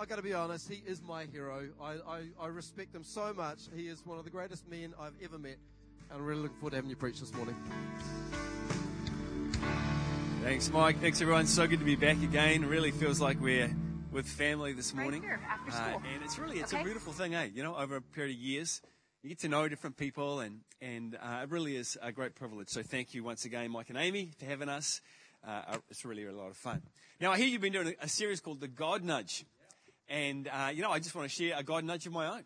I got to be honest, he is my hero. I, I, I respect him so much. He is one of the greatest men I've ever met. And I'm really looking forward to having you preach this morning. Thanks, Mike. Thanks, everyone. So good to be back again. Really feels like we're with family this morning. Right morning. here, after Uh, school. and it's really, it's Okay. a beautiful thing, eh? You know, over a period of years, you get to know different people and, and uh, it really is a great privilege. So thank you once again, Mike and Amy, for having us. Uh, it's really a lot of fun. Now, I hear you've been doing a, a series called The God Nudge. And, uh, you know, I just want to share a God nudge of my own.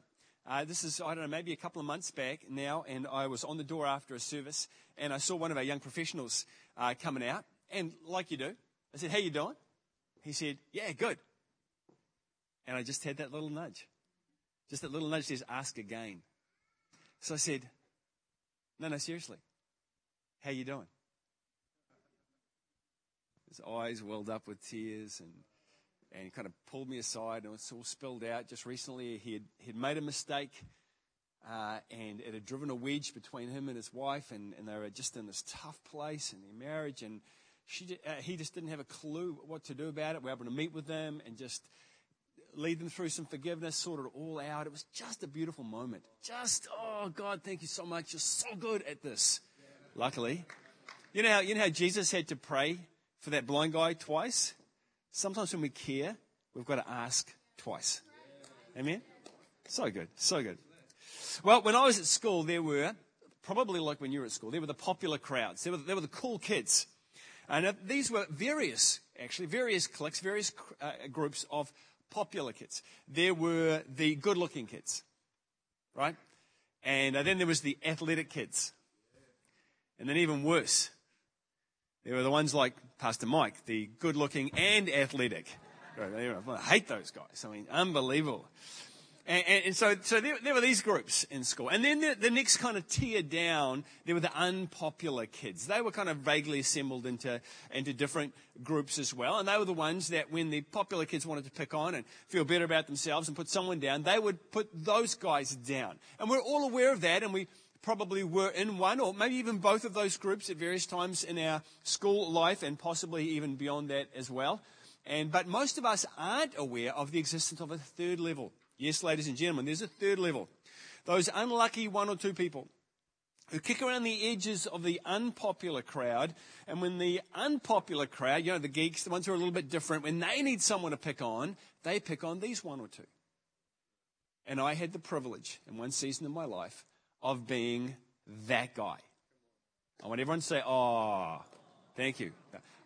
Uh, this is, I don't know, maybe a couple of months back now, and I was on the door after a service, and I saw one of our young professionals uh, coming out, and like you do, I said, how you doing? He said, yeah, good. And I just had that little nudge. Just that little nudge says, ask again. So I said, no, no, seriously. How you doing? His eyes welled up with tears and, and kind of pulled me aside and it's all spilled out. Just recently, he had, he had made a mistake uh, and it had driven a wedge between him and his wife, and, and they were just in this tough place in their marriage. And she, uh, he just didn't have a clue what to do about it. We were able to meet with them and just lead them through some forgiveness, sort it all out. It was just a beautiful moment. Just, oh God, thank you so much. You're so good at this. Luckily, you know you know how Jesus had to pray for that blind guy twice? Sometimes when we care, we've got to ask twice. Amen? So good, so good. Well, when I was at school, there were, probably like when you were at school, there were the popular crowds. There were, there were the cool kids. And uh, these were various, actually, various cliques, various uh, groups of popular kids. There were the good looking kids, right? And uh, then there was the athletic kids. And then even worse, there were the ones like Pastor Mike, the good looking and athletic. I hate those guys. I mean, unbelievable. And, and, and so, so there, there were these groups in school. And then the, the next kind of tier down, there were the unpopular kids. They were kind of vaguely assembled into, into different groups as well. And they were the ones that when the popular kids wanted to pick on and feel better about themselves and put someone down, they would put those guys down. And we're all aware of that and we probably were in one or maybe even both of those groups at various times in our school life and possibly even beyond that as well. And, but most of us aren't aware of the existence of a third level. Yes, ladies and gentlemen, there's a third level. Those unlucky one or two people who kick around the edges of the unpopular crowd. And when the unpopular crowd, you know, the geeks, the ones who are a little bit different, when they need someone to pick on, they pick on these one or two. And I had the privilege in one season of my life of being that guy. I want everyone to say, oh, thank you.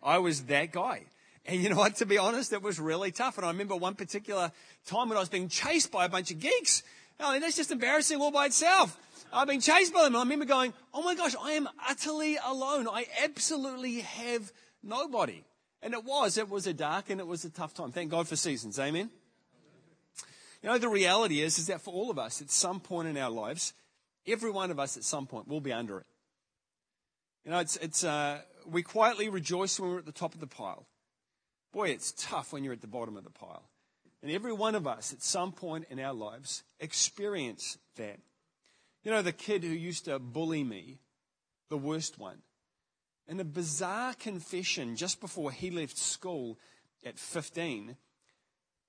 I was that guy. And you know what? To be honest, it was really tough. And I remember one particular time when I was being chased by a bunch of geeks. I mean, that's just embarrassing all by itself. I've been chased by them. And I remember going, oh my gosh, I am utterly alone. I absolutely have nobody. And it was, it was a dark and it was a tough time. Thank God for seasons. Amen. You know, the reality is, is that for all of us, at some point in our lives, every one of us at some point will be under it. You know, it's, it's, uh, we quietly rejoice when we're at the top of the pile. Boy, it's tough when you're at the bottom of the pile. And every one of us at some point in our lives experience that. You know, the kid who used to bully me, the worst one. In a bizarre confession just before he left school at 15,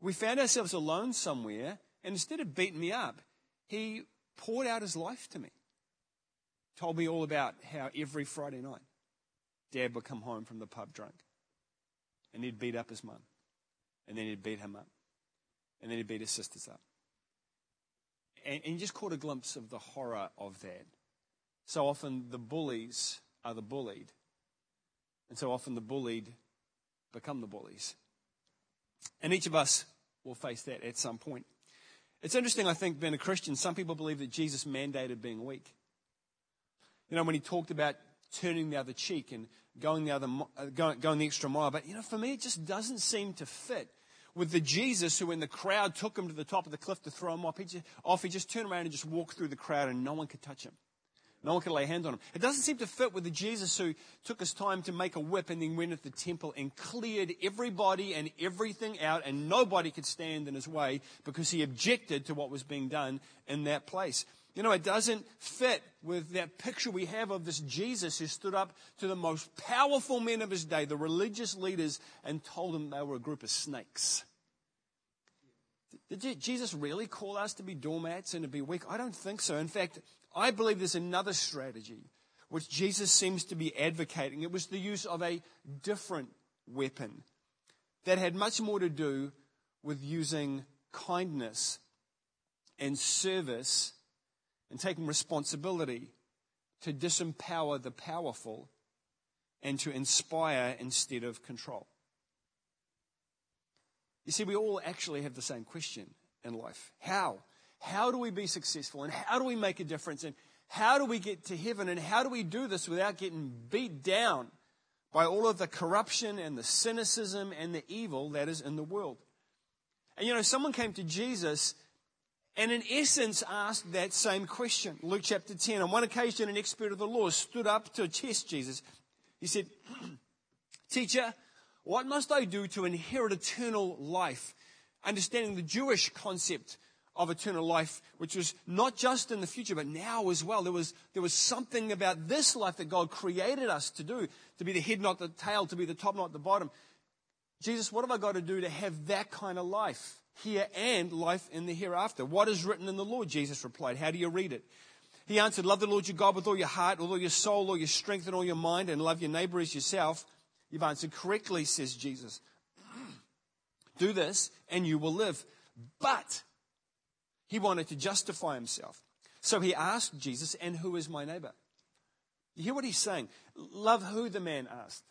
we found ourselves alone somewhere, and instead of beating me up, he poured out his life to me. Told me all about how every Friday night, Dad would come home from the pub drunk and he'd beat up his mum. And then he'd beat him up. And then he'd beat his sisters up. And, and you just caught a glimpse of the horror of that. So often the bullies are the bullied. And so often the bullied become the bullies. And each of us will face that at some point. It's interesting, I think, being a Christian, some people believe that Jesus mandated being weak. You know, when he talked about turning the other cheek and going the other, uh, going, going the extra mile. But you know, for me, it just doesn't seem to fit with the Jesus who, when the crowd took him to the top of the cliff to throw him off, he just, off, he just turned around and just walked through the crowd, and no one could touch him. No one could lay hands on him. It doesn't seem to fit with the Jesus who took his time to make a whip and then went at the temple and cleared everybody and everything out, and nobody could stand in his way because he objected to what was being done in that place. You know, it doesn't fit with that picture we have of this Jesus who stood up to the most powerful men of his day, the religious leaders, and told them they were a group of snakes. Did Jesus really call us to be doormats and to be weak? I don't think so. In fact, I believe there's another strategy which Jesus seems to be advocating. It was the use of a different weapon that had much more to do with using kindness and service and taking responsibility to disempower the powerful and to inspire instead of control. You see, we all actually have the same question in life. How? How do we be successful? And how do we make a difference? And how do we get to heaven? And how do we do this without getting beat down by all of the corruption and the cynicism and the evil that is in the world? And you know, someone came to Jesus and in essence asked that same question. Luke chapter 10. On one occasion, an expert of the law stood up to test Jesus. He said, Teacher, what must I do to inherit eternal life? Understanding the Jewish concept of eternal life, which was not just in the future, but now as well. There was, there was something about this life that God created us to do, to be the head, not the tail, to be the top, not the bottom. Jesus, what have I got to do to have that kind of life here and life in the hereafter? What is written in the law? Jesus replied. How do you read it? He answered, Love the Lord your God with all your heart, with all your soul, all your strength, and all your mind, and love your neighbor as yourself. You've answered correctly, says Jesus. Do this, and you will live. But he wanted to justify himself. So he asked Jesus, And who is my neighbor? You hear what he's saying? Love who the man asked.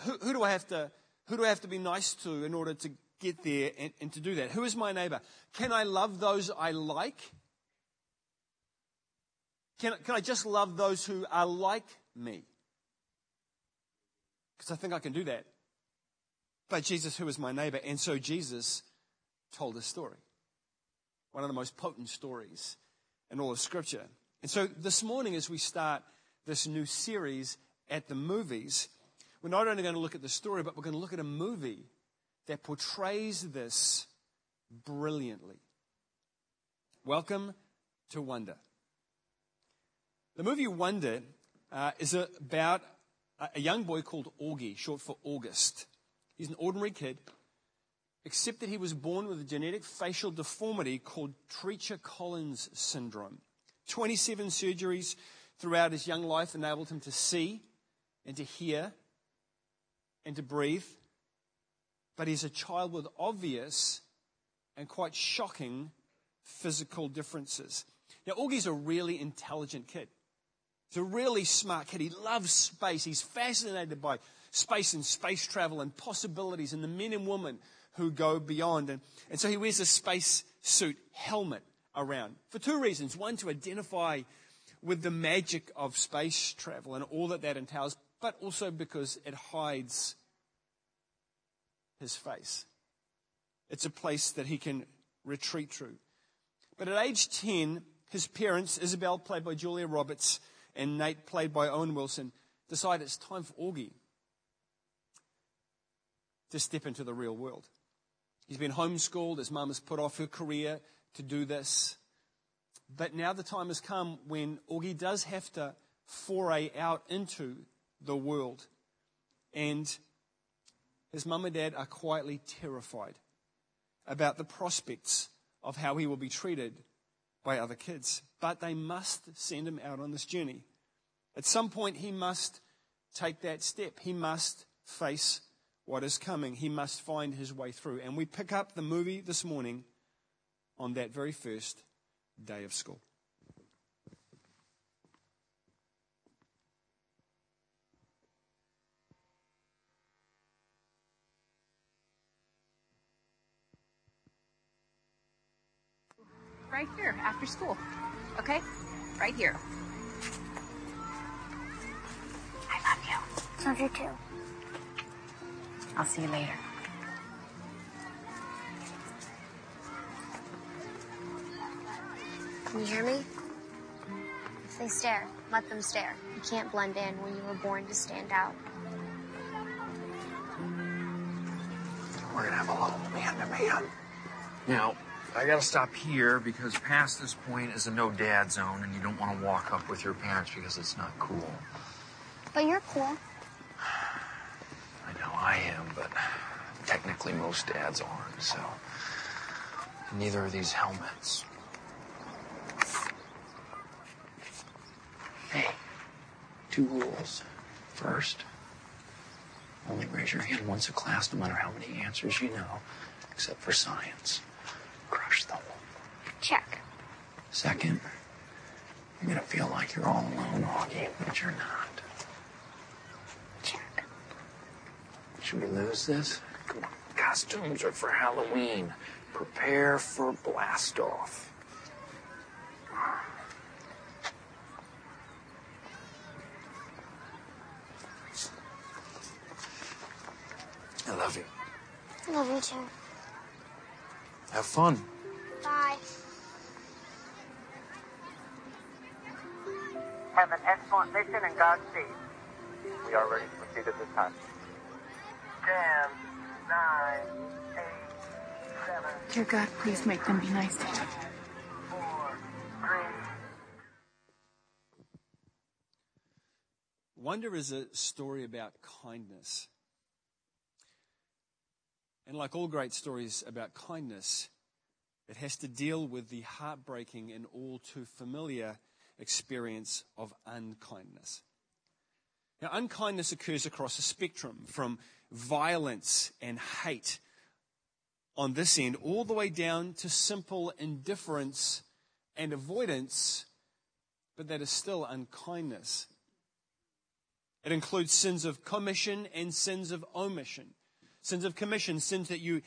Who, who, do I have to, who do I have to be nice to in order to get there and, and to do that? Who is my neighbor? Can I love those I like? Can, can I just love those who are like me? Because I think I can do that. But Jesus, who is my neighbor? And so Jesus told a story. One of the most potent stories in all of Scripture. And so this morning, as we start this new series at the movies, we're not only going to look at the story, but we're going to look at a movie that portrays this brilliantly. Welcome to Wonder. The movie Wonder uh, is about a young boy called Augie, short for August. He's an ordinary kid, except that he was born with a genetic facial deformity called Treacher Collins syndrome. 27 surgeries throughout his young life enabled him to see and to hear and to breathe. But he's a child with obvious and quite shocking physical differences. Now, Augie's a really intelligent kid. He's a really smart kid. He loves space. He's fascinated by space and space travel and possibilities and the men and women who go beyond. And, and so he wears a space suit helmet around for two reasons. One, to identify with the magic of space travel and all that that entails, but also because it hides his face. It's a place that he can retreat to. But at age 10, his parents, Isabel, played by Julia Roberts, and Nate, played by Owen Wilson, decide it's time for Augie to step into the real world. He's been homeschooled. His mum has put off her career to do this. But now the time has come when Augie does have to foray out into the world. And his mum and dad are quietly terrified about the prospects of how he will be treated by other kids. But they must send him out on this journey. At some point, he must take that step. He must face what is coming. He must find his way through. And we pick up the movie this morning on that very first day of school. right here after school. Okay? Right here. I love you. Love you too. I'll see you later. Can you hear me? If they stare, let them stare. You can't blend in when you were born to stand out. We're gonna have a little man to man. Now, I gotta stop here because past this point is a no dad zone and you don't wanna walk up with your parents because it's not cool. But you're cool. I am, but technically most dads aren't, so. Neither are these helmets. Hey, two rules. First, only raise your hand once a class, no matter how many answers you know, except for science. Crush them. Check. Second, you're gonna feel like you're all alone, Augie, but you're not. Should we lose this? Come on. Costumes are for Halloween. Prepare for blast off. I love you. I Love you too. Have fun. Bye. Have an excellent mission and Godspeed. We are ready to proceed at this time. Dear God, please make them be nice to him. Wonder is a story about kindness. And like all great stories about kindness, it has to deal with the heartbreaking and all too familiar experience of unkindness. Now, unkindness occurs across a spectrum from violence and hate on this end, all the way down to simple indifference and avoidance, but that is still unkindness. It includes sins of commission and sins of omission. Sins of commission, sins that you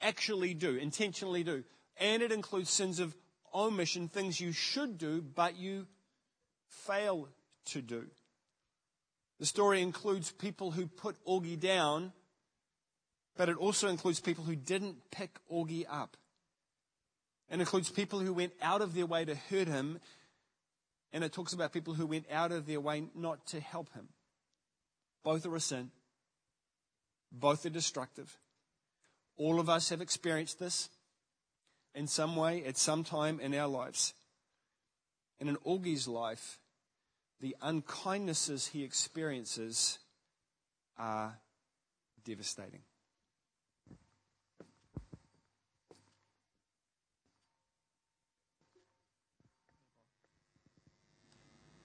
actually do, intentionally do. And it includes sins of omission, things you should do, but you fail to do. The story includes people who put Augie down, but it also includes people who didn't pick Augie up. It includes people who went out of their way to hurt him, and it talks about people who went out of their way not to help him. Both are a sin. Both are destructive. All of us have experienced this in some way at some time in our lives. And in Augie's life, the unkindnesses he experiences are devastating.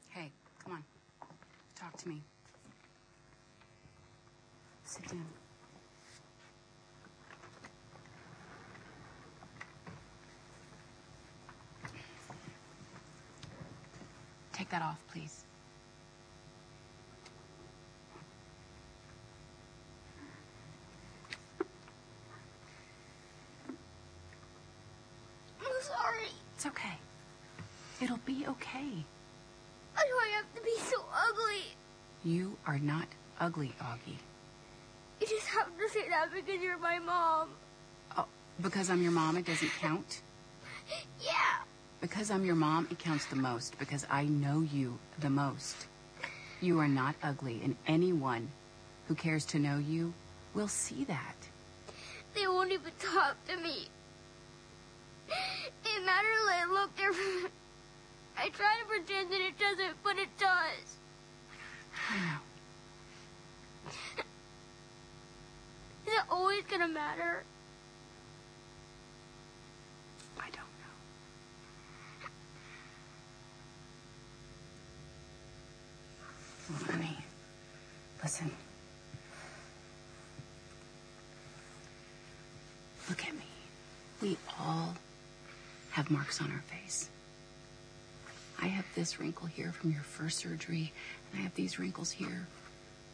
Hey, come on. Talk to me. Sit down. Take that off, please. I'm sorry. It's okay. It'll be okay. Why do I have to be so ugly? You are not ugly, Augie. You just have to say that because you're my mom. Oh, because I'm your mom, it doesn't count. Yeah. Because I'm your mom, it counts the most. Because I know you the most. You are not ugly, and anyone who cares to know you will see that. They won't even talk to me. It I look different. I try to pretend that it doesn't, but it does. I know. Is it always gonna matter? I don't know. Well, honey, listen. Look at me. We all have marks on our face. I have this wrinkle here from your first surgery, and I have these wrinkles here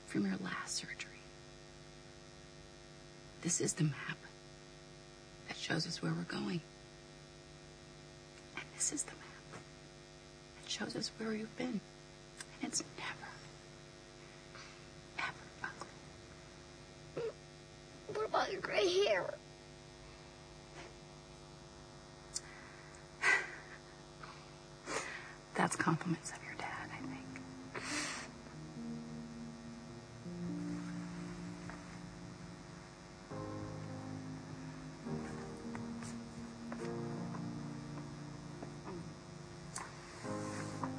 from your last surgery. This is the map that shows us where we're going. And this is the map that shows us where you've been. And it's never, ever ugly. What about your gray hair? That's compliments of your dad, I think.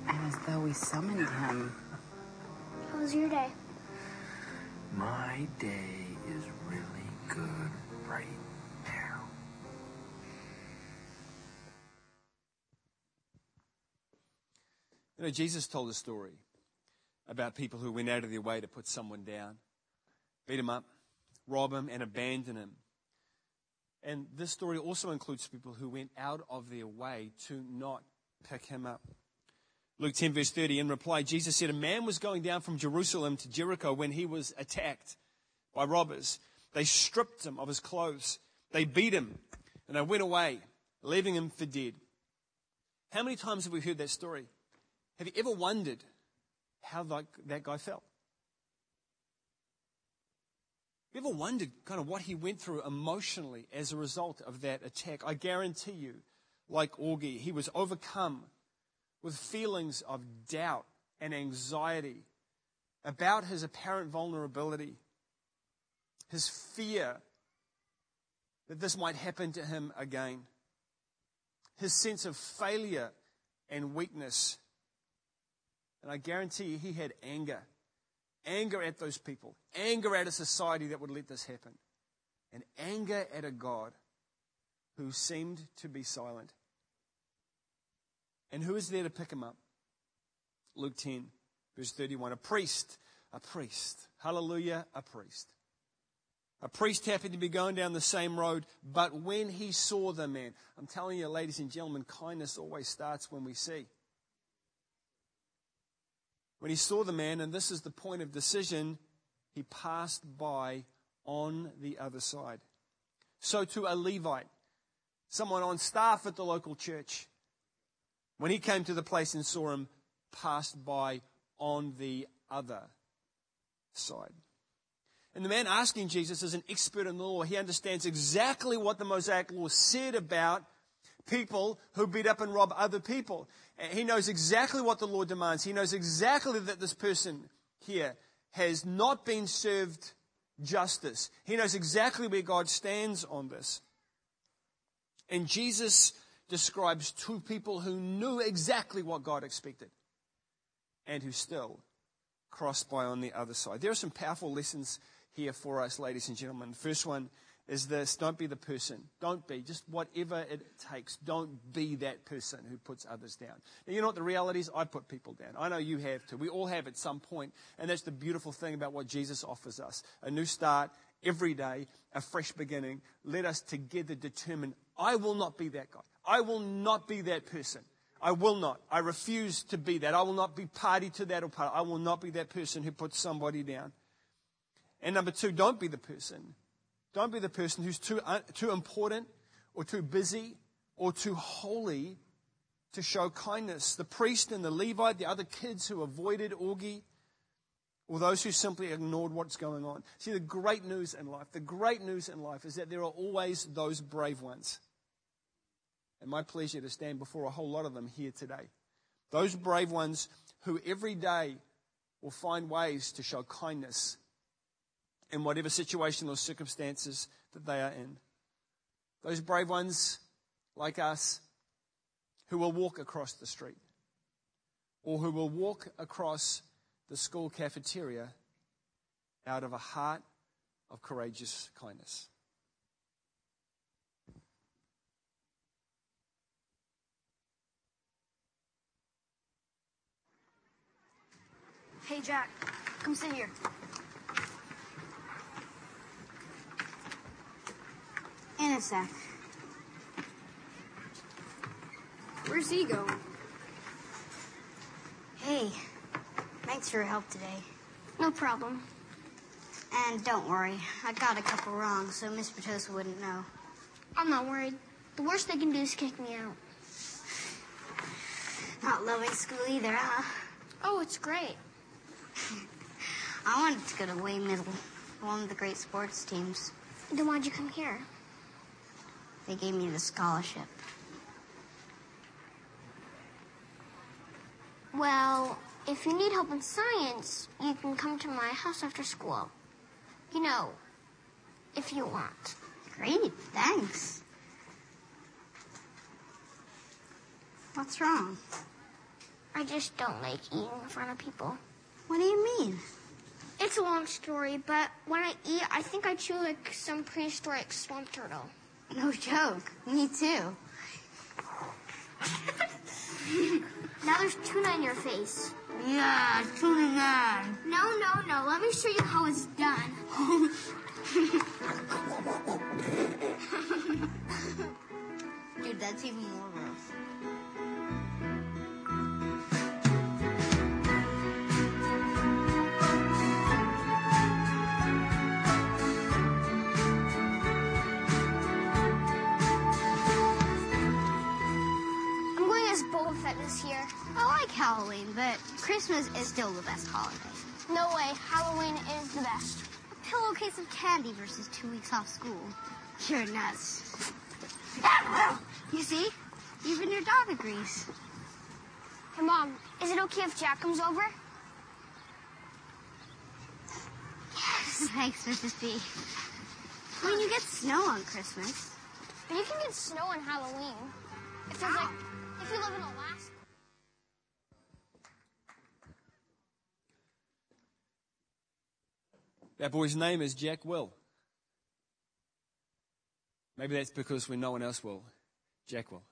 And as though we summoned him, How was your day? My day know, Jesus told a story about people who went out of their way to put someone down, beat him up, rob him, and abandon him. And this story also includes people who went out of their way to not pick him up. Luke 10, verse 30, in reply, Jesus said, A man was going down from Jerusalem to Jericho when he was attacked by robbers. They stripped him of his clothes, they beat him, and they went away, leaving him for dead. How many times have we heard that story? Have you ever wondered how that, that guy felt? Have you ever wondered kind of what he went through emotionally as a result of that attack? I guarantee you, like Augie, he was overcome with feelings of doubt and anxiety about his apparent vulnerability, his fear that this might happen to him again, his sense of failure and weakness. And I guarantee you, he had anger anger at those people, anger at a society that would let this happen, and anger at a God who seemed to be silent. And who is there to pick him up? Luke 10, verse 31. A priest, a priest. Hallelujah, a priest. A priest happened to be going down the same road, but when he saw the man, I'm telling you, ladies and gentlemen, kindness always starts when we see. When he saw the man, and this is the point of decision, he passed by on the other side. So to a Levite, someone on staff at the local church, when he came to the place and saw him, passed by on the other side. And the man asking Jesus is an expert in the law. He understands exactly what the Mosaic law said about people who beat up and rob other people. He knows exactly what the law demands. He knows exactly that this person here has not been served justice. He knows exactly where God stands on this. And Jesus describes two people who knew exactly what God expected and who still crossed by on the other side. There are some powerful lessons here for us, ladies and gentlemen. The first one is this don't be the person. Don't be. Just whatever it takes. Don't be that person who puts others down. Now, you know what the reality is? I put people down. I know you have to. We all have at some point. And that's the beautiful thing about what Jesus offers us a new start every day, a fresh beginning. Let us together determine I will not be that guy. I will not be that person. I will not. I refuse to be that. I will not be party to that or party. I will not be that person who puts somebody down. And number two, don't be the person don't be the person who's too, too important or too busy or too holy to show kindness. The priest and the Levite, the other kids who avoided Augie, or those who simply ignored what's going on. See, the great news in life, the great news in life is that there are always those brave ones. And my pleasure to stand before a whole lot of them here today. Those brave ones who every day will find ways to show kindness in whatever situation or circumstances that they are in. Those brave ones, like us, who will walk across the street or who will walk across the school cafeteria out of a heart of courageous kindness. Hey, Jack, come sit here. In a sec. Where's he going? Hey, thanks for your help today. No problem. And don't worry, I got a couple wrong, so Miss Petosa wouldn't know. I'm not worried. The worst they can do is kick me out. Not loving school either, huh? Oh, it's great. I wanted to go to Way Middle, one of the great sports teams. Then why'd you come here? They gave me the scholarship. Well, if you need help in science, you can come to my house after school. You know, if you want. Great, thanks. What's wrong? I just don't like eating in front of people. What do you mean? It's a long story, but when I eat, I think I chew like some prehistoric swamp turtle. No joke. Me too. Now there's tuna in your face. Yeah, tuna man. No, no, no. Let me show you how it's done. Dude, that's even more gross. Halloween, but Christmas is still the best holiday. No way. Halloween is the best. A pillowcase of candy versus two weeks off school. You're nuts. You see? Even your dog agrees. Hey, Mom, is it okay if Jack comes over? Yes. Thanks, Mrs. B. I mean, you get snow on Christmas. But you can get snow on Halloween. If there's like, if you live in Alaska. That boy's name is Jack Will. Maybe that's because when no one else will, Jack will.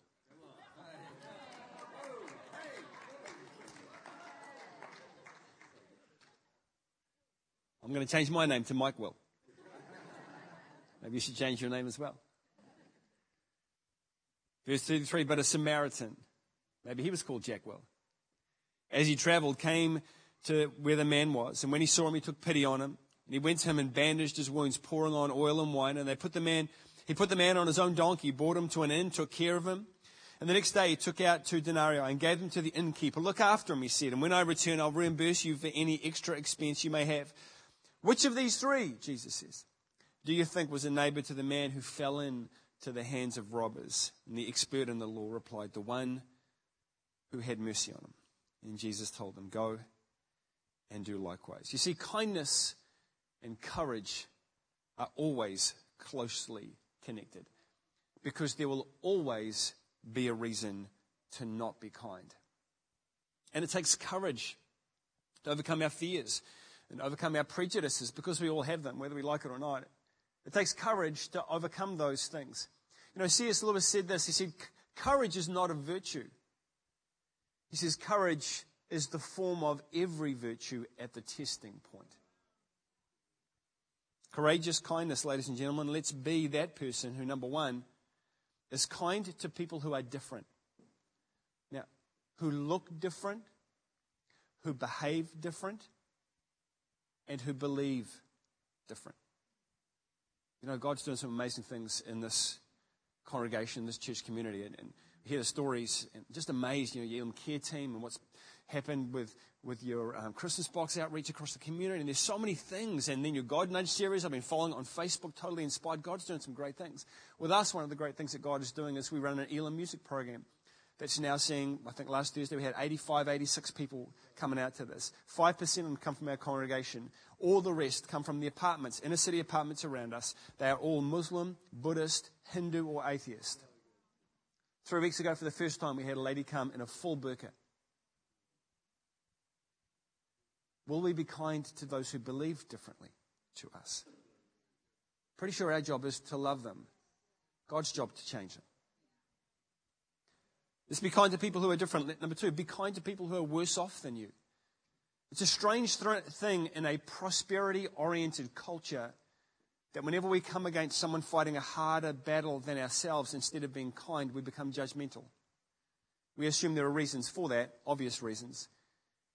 I'm going to change my name to Mike Will. Maybe you should change your name as well. Verse 33, but a Samaritan, maybe he was called Jack Will, as he traveled, came to where the man was. And when he saw him, he took pity on him. And he went to him and bandaged his wounds, pouring on oil and wine. And they put the man, he put the man on his own donkey, brought him to an inn, took care of him. And the next day he took out two denarii and gave them to the innkeeper. Look after him, he said. And when I return, I'll reimburse you for any extra expense you may have. Which of these three, Jesus says, do you think was a neighbor to the man who fell in to the hands of robbers? And the expert in the law replied, the one who had mercy on him. And Jesus told them, go and do likewise. You see, kindness and courage are always closely connected because there will always be a reason to not be kind. And it takes courage to overcome our fears and overcome our prejudices because we all have them, whether we like it or not. It takes courage to overcome those things. You know, C.S. Lewis said this. He said, Courage is not a virtue. He says, Courage is the form of every virtue at the testing point. Courageous kindness, ladies and gentlemen. Let's be that person who, number one, is kind to people who are different. Now, who look different, who behave different, and who believe different. You know, God's doing some amazing things in this congregation, this church community, and, and hear the stories and just amazed, you know, your care team and what's happened with, with your um, Christmas box outreach across the community. And there's so many things. And then your God Nudge series, I've been following on Facebook, totally inspired. God's doing some great things. With us, one of the great things that God is doing is we run an Elam music program that's now seeing, I think last Thursday we had 85, 86 people coming out to this. 5% of them come from our congregation. All the rest come from the apartments, inner city apartments around us. They are all Muslim, Buddhist, Hindu, or atheist. Three weeks ago, for the first time, we had a lady come in a full burqa. Will we be kind to those who believe differently to us? Pretty sure our job is to love them. God's job to change them. Let's be kind to people who are different. Number two, be kind to people who are worse off than you. It's a strange th- thing in a prosperity oriented culture that whenever we come against someone fighting a harder battle than ourselves, instead of being kind, we become judgmental. We assume there are reasons for that, obvious reasons.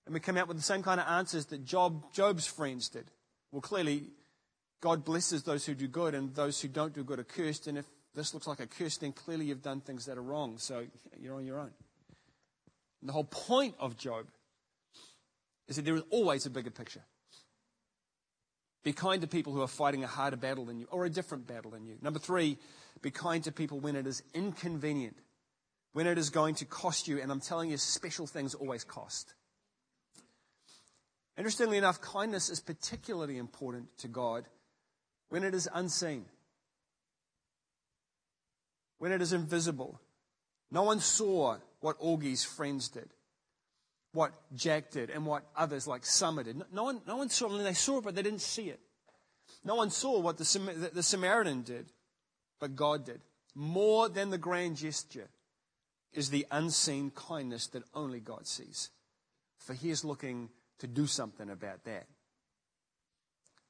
And we come out with the same kind of answers that Job, Job's friends did. Well, clearly, God blesses those who do good, and those who don't do good are cursed. And if this looks like a curse, then clearly you've done things that are wrong. So you're on your own. And the whole point of Job is that there is always a bigger picture. Be kind to people who are fighting a harder battle than you or a different battle than you. Number three, be kind to people when it is inconvenient, when it is going to cost you. And I'm telling you, special things always cost. Interestingly enough, kindness is particularly important to God when it is unseen, when it is invisible. No one saw what Augie's friends did, what Jack did, and what others like Summer did. No one, no one saw it. They saw it, but they didn't see it. No one saw what the, the Samaritan did, but God did. More than the grand gesture. is the unseen kindness that only God sees. For he is looking to do something about that.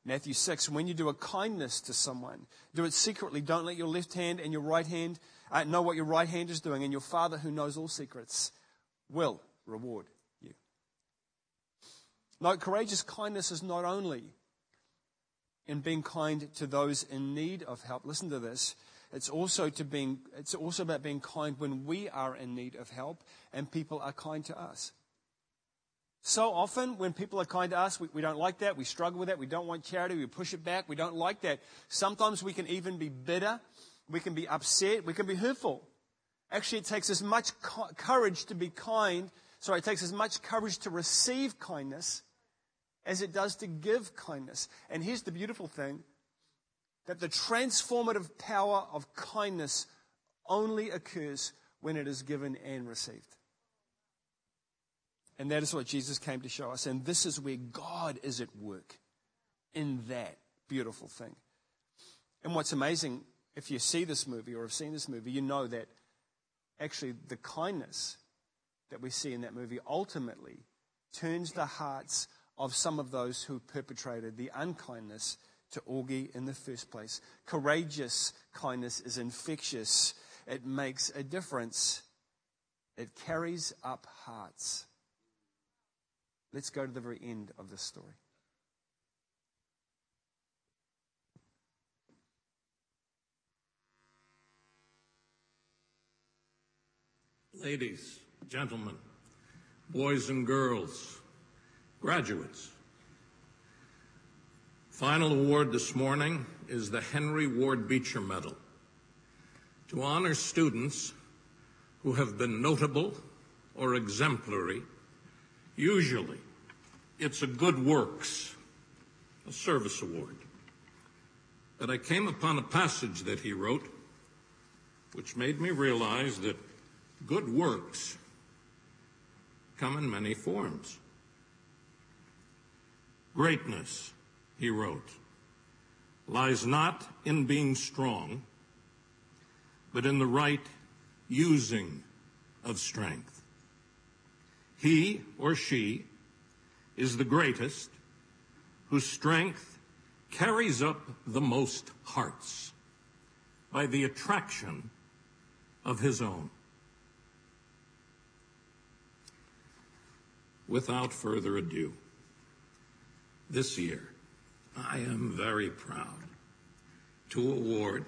Matthew 6, when you do a kindness to someone, do it secretly. Don't let your left hand and your right hand uh, know what your right hand is doing, and your Father who knows all secrets will reward Now, courageous kindness is not only in being kind to those in need of help. Listen to this. It's also to being, it's also about being kind when we are in need of help and people are kind to us. So often, when people are kind to us, we, we, don't like that. We struggle with that. We don't want charity. We push it back. We don't like that. Sometimes we can even be bitter. We can be upset. We can be hurtful. Actually, it takes as much co- courage to be kind. Sorry, it takes as much courage to receive kindness as it does to give kindness. And here's the beautiful thing that the transformative power of kindness only occurs when it is given and received. And that is what Jesus came to show us. And this is where God is at work in that beautiful thing. And what's amazing, if you see this movie or have seen this movie, you know that actually the kindness that we see in that movie ultimately turns the hearts of some of those who perpetrated the unkindness to Augie in the first place. Courageous kindness is infectious. It makes a difference. It carries up hearts. Let's go to the very end of this story. Ladies, gentlemen, boys and girls, graduates, final award this morning is the Henry Ward Beecher Medal to honor students who have been notable or exemplary Usually, it's a good works, a service award. But I came upon a passage that he wrote which made me realize that good works come in many forms. Greatness, he wrote, lies not in being strong, but in the right using of strength. He or she is the greatest whose strength carries up the most hearts by the attraction of his own. Without further ado, this year, I am very proud to award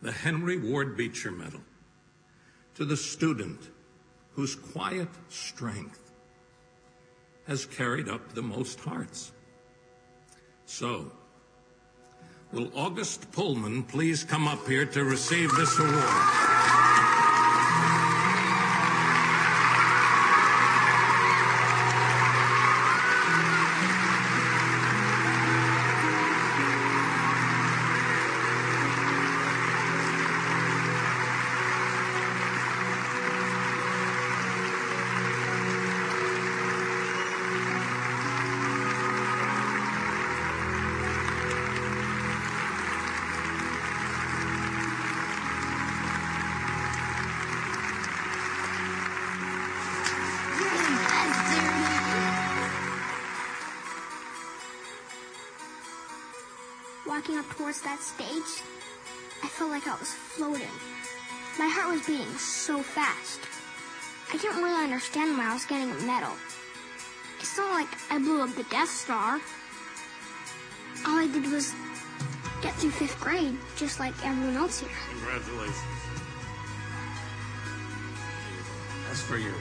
the Henry Ward Beecher Medal to the student whose quiet strength has carried up the most hearts. So, will August Pullman please come up here to receive this award? Towards that stage, I felt like I was floating. My heart was beating so fast. I didn't really understand why I was getting a medal. It's not like I blew up the Death Star. All I did was get through fifth grade, just like everyone else here. Congratulations. That's for you.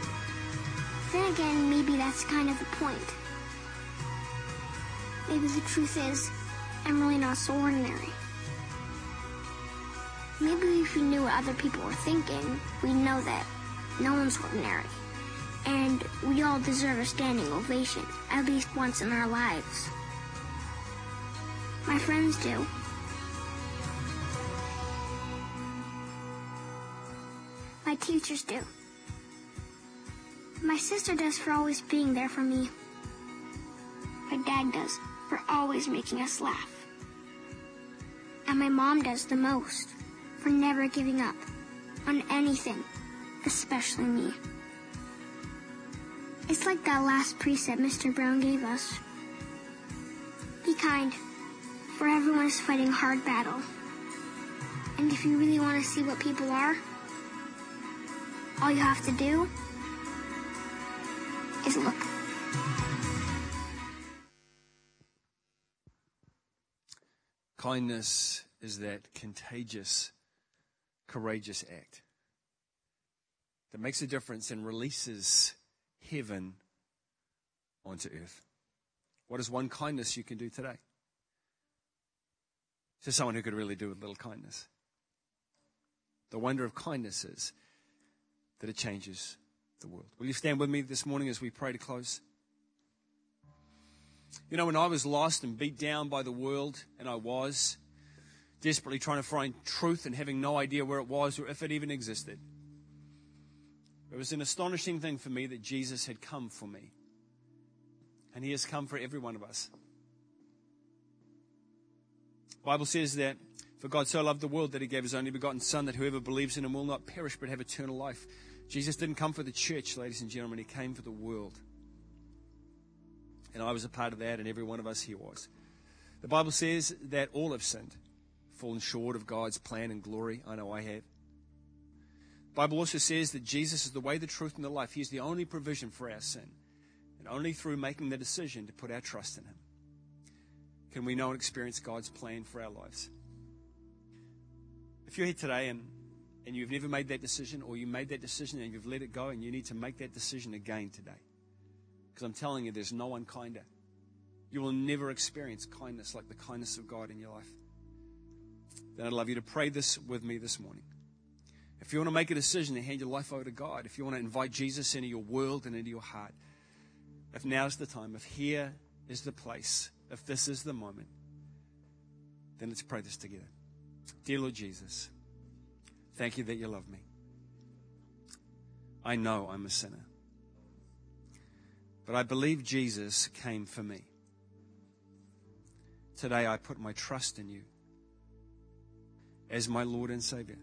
Then again, maybe that's kind of the point. Maybe the truth is, I'm really not so ordinary. Maybe if we knew what other people were thinking, we'd know that no one's ordinary. And we all deserve a standing ovation, at least once in our lives. My friends do. My teachers do. My sister does for always being there for me. My dad does for always making us laugh. And my mom does the most for never giving up on anything especially me. It's like that last precept Mr. Browne gave us. Be kind, for everyone is fighting hard battle. And if you really want to see what people are, all you have to do is look. Kindness is that contagious, courageous act that makes a difference and releases heaven onto earth. What is one kindness you can do today? To someone who could really do with little kindness. The wonder of kindness is that it changes the world. Will you stand with me this morning as we pray to close? You know, when I was lost and beat down by the world, and I was desperately trying to find truth and having no idea where it was or if it even existed, it was an astonishing thing for me that Jesus had come for me. And he has come for every one of us. The Bible says that for God so loved the world that he gave his only begotten Son, that whoever believes in him will not perish but have eternal life. Jesus didn't come for the church, ladies and gentlemen, he came for the world. And I was a part of that, and every one of us here was. The Bible says that all have sinned, fallen short of God's plan and glory. I know I have. The Bible also says that Jesus is the way, the truth, and the life. He is the only provision for our sin. And only through making the decision to put our trust in Him can we know and experience God's plan for our lives. If you're here today and, and you've never made that decision, or you made that decision and you've let it go, and you need to make that decision again today, because I'm telling you, there's no one kinder. You will never experience kindness like the kindness of God in your life. Then I'd love you to pray this with me this morning. If you want to make a decision to hand your life over to God, if you want to invite Jesus into your world and into your heart, if now is the time, if here is the place, if this is the moment, then let's pray this together. Dear Lord Jesus, thank you that you love me. I know I'm a sinner. But I believe Jesus came for me. Today I put my trust in you as my Lord and Savior.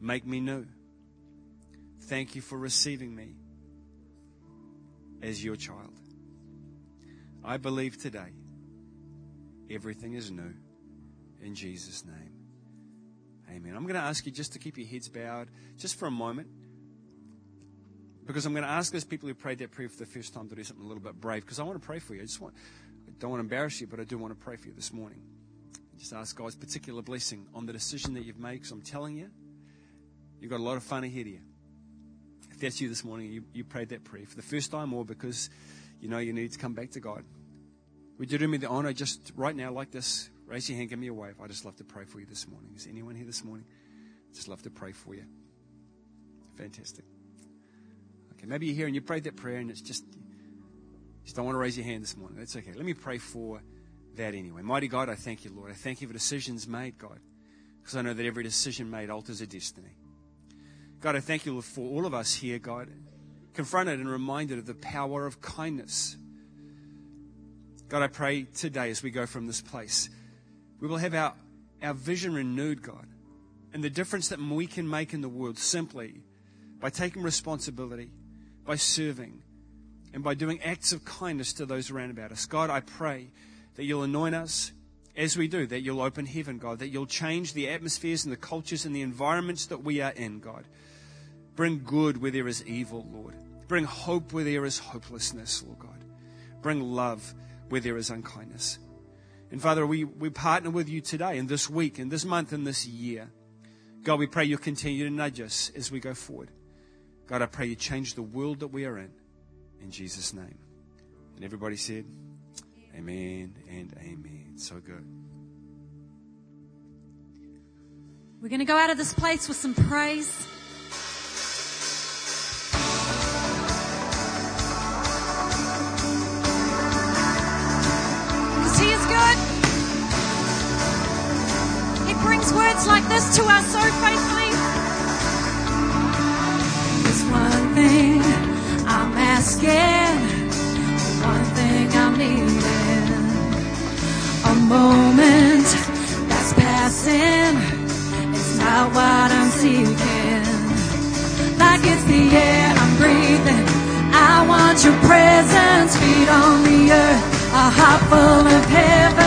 Make me new. Thank you for receiving me as your child. I believe today everything is new in Jesus' name. Amen. I'm going to ask you just to keep your heads bowed just for a moment. Because I'm going to ask those people who prayed that prayer for the first time to do something a little bit brave. Because I want to pray for you. I just want, I don't want to embarrass you, but I do want to pray for you this morning. Just ask God's particular blessing on the decision that you've made. Because I'm telling you, you've got a lot of fun ahead of you. If that's you this morning, you, you prayed that prayer for the first time, or because you know you need to come back to God. Would you do me the honor just right now, like this? Raise your hand, give me a wave. I just love to pray for you this morning. Is anyone here this morning? Just love to pray for you. Fantastic. Okay, maybe you're here and you prayed that prayer and it's just, just don't want to raise your hand this morning. That's okay. Let me pray for that anyway. Mighty God, I thank you, Lord. I thank you for decisions made, God, because I know that every decision made alters a destiny. God, I thank you for all of us here, God, confronted and reminded of the power of kindness. God, I pray today as we go from this place, we will have our, our vision renewed, God, and the difference that we can make in the world simply by taking responsibility by serving and by doing acts of kindness to those around about us. God, I pray that you'll anoint us as we do, that you'll open heaven, God, that you'll change the atmospheres and the cultures and the environments that we are in, God. Bring good where there is evil, Lord. Bring hope where there is hopelessness, Lord God. Bring love where there is unkindness. And Father, we, we partner with you today and this week and this month and this year. God, we pray you'll continue to nudge us as we go forward. God, I pray you change the world that we are in. In Jesus' name. And everybody said, Amen and amen. So good. We're going to go out of this place with some praise. Words like this to us so faithfully. There's one thing I'm asking, a moment that's passing. It's not what I'm seeking. Like it's the air I'm breathing. I want your presence, feet on the earth, a heart full of heaven.